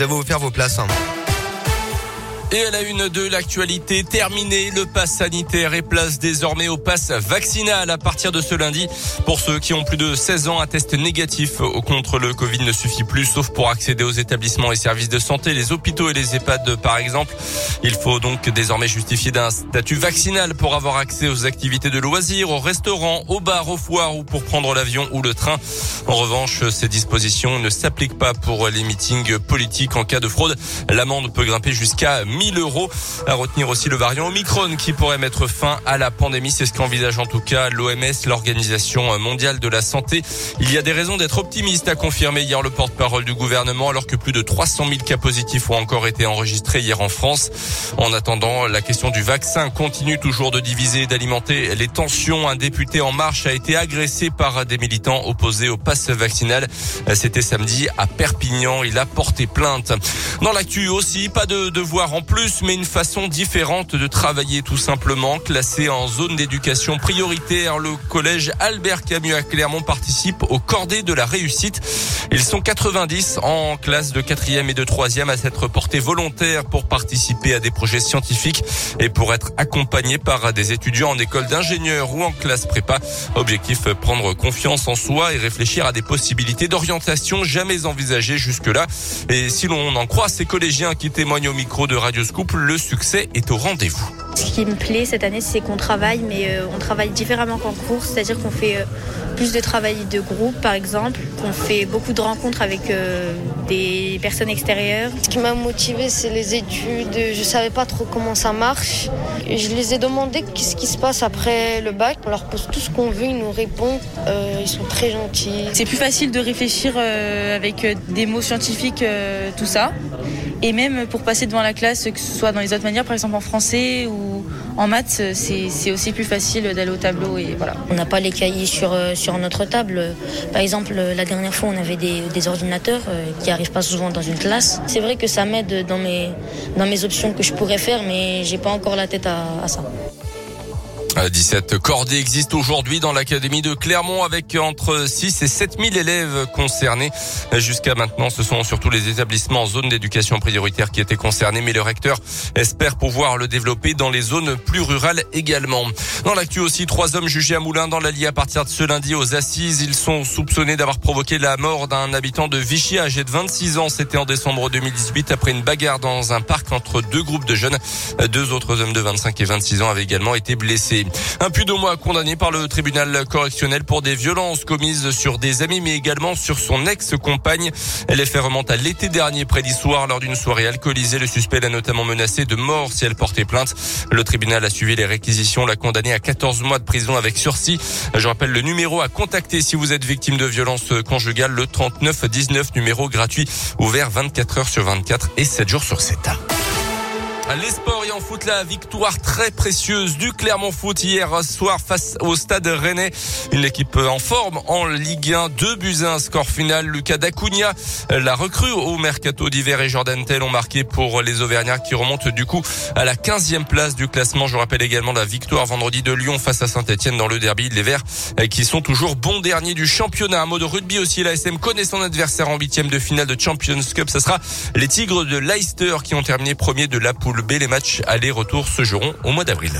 vous avez offert vos places. Et à la une de l'actualité, terminée, le pass sanitaire et place désormais au pass vaccinal à partir de ce lundi. Pour ceux qui ont plus de 16 ans, un test négatif contre le Covid ne suffit plus, sauf pour accéder aux établissements et services de santé, les hôpitaux et les EHPAD par exemple. Il faut donc désormais justifier d'un statut vaccinal pour avoir accès aux activités de loisirs, aux restaurants, aux bars, aux foires ou pour prendre l'avion ou le train. En revanche, ces dispositions ne s'appliquent pas pour les meetings politiques en cas de fraude. L'amende peut grimper jusqu'à 1000 euros. À retenir aussi le variant Omicron qui pourrait mettre fin à la pandémie. C'est ce qu'envisage en tout cas l'OMS, l'Organisation mondiale de la santé. Il y a des raisons d'être optimiste, a confirmé hier le porte-parole du gouvernement, alors que plus de 300 000 cas positifs ont encore été enregistrés hier en France. En attendant, la question du vaccin continue toujours de diviser et d'alimenter les tensions. Un député en marche a été agressé par des militants opposés au pass vaccinal. C'était samedi à Perpignan. Il a porté plainte. Dans l'actu aussi, pas de devoir en plus, mais une façon différente de travailler tout simplement. Classé en zone d'éducation prioritaire, le collège Albert Camus à Clermont participe au cordée de la réussite. Ils sont 90 en classe de quatrième et de troisième à s'être portés volontaires pour participer à des projets scientifiques et pour être accompagnés par des étudiants en école d'ingénieur ou en classe prépa. Objectif, prendre confiance en soi et réfléchir à des possibilités d'orientation jamais envisagées jusque-là. Et si l'on en croit ces collégiens qui témoignent au micro de Radio Scoop, le succès est au rendez-vous. Ce qui me plaît cette année, c'est qu'on travaille, mais euh, on travaille différemment qu'en cours, c'est-à-dire qu'on fait euh, plus de travail de groupe, par exemple, qu'on fait beaucoup de rencontres avec euh, des personnes extérieures. Ce qui m'a motivé, c'est les études. Je savais pas trop comment ça marche. Je les ai demandé qu'est-ce qui se passe après le bac? On leur pose tout ce qu'on veut, ils nous répondent. ils sont très gentils. C'est plus facile de réfléchir avec des mots scientifiques, tout ça. Et même pour passer devant la classe, que ce soit dans les autres manières, par exemple en français ou en maths, c'est aussi plus facile d'aller au tableau et voilà. On n'a pas les cahiers sur, sur notre table. Par exemple, la dernière fois, on avait des, des ordinateurs qui n'arrivent pas souvent dans une classe. C'est vrai que ça m'aide dans mes, dans mes options que je pourrais faire, mais j'ai pas encore la tête à ça. 17 cordées existent aujourd'hui dans l'académie de Clermont avec entre 6 et 7 000 élèves concernés. Jusqu'à maintenant, ce sont surtout les établissements en zone d'éducation prioritaire qui étaient concernés, mais le recteur espère pouvoir le développer dans les zones plus rurales également. Dans l'actu aussi, trois hommes jugés à Moulins dans l'Allier à partir de ce lundi aux assises. Ils sont soupçonnés d'avoir provoqué la mort d'un habitant de Vichy âgé de 26 ans. C'était en décembre 2018 après une bagarre dans un parc entre deux groupes de jeunes. Deux autres hommes de 25 et 26 ans avaient également été blessés. Un puits de mois condamné par le tribunal correctionnel pour des violences commises sur des amis, mais également sur son ex-compagne. Les faits remontent à l'été dernier, près d'Issoire, lors d'une soirée alcoolisée. Le suspect l'a notamment menacé de mort si elle portait plainte. Le tribunal a suivi les réquisitions, l'a condamné à 14 mois de prison avec sursis. Je rappelle le numéro à contacter si vous êtes victime de violences conjugales, le 39 19 numéro gratuit, ouvert 24 heures sur 24 et 7 jours sur 7. Les sports et en foot, la victoire très précieuse du Clermont Foot hier soir face au Stade Rennais. Une équipe en forme en Ligue 1, deux buts un score final. Lucas Dacunia, la recrue au mercato d'hiver et Jordan Tell ont marqué pour les Auvergnats qui remontent du coup à la 15e place du classement. Je rappelle également la victoire vendredi de Lyon face à Saint-Etienne dans le derby. Les Verts qui sont toujours bons derniers du championnat. Un mot de rugby aussi. La SM connaît son adversaire en huitième de finale de Champions Cup. Ce sera les Tigres de Leicester qui ont terminé premier de la poule B. Les matchs aller-retour se joueront au mois d'avril.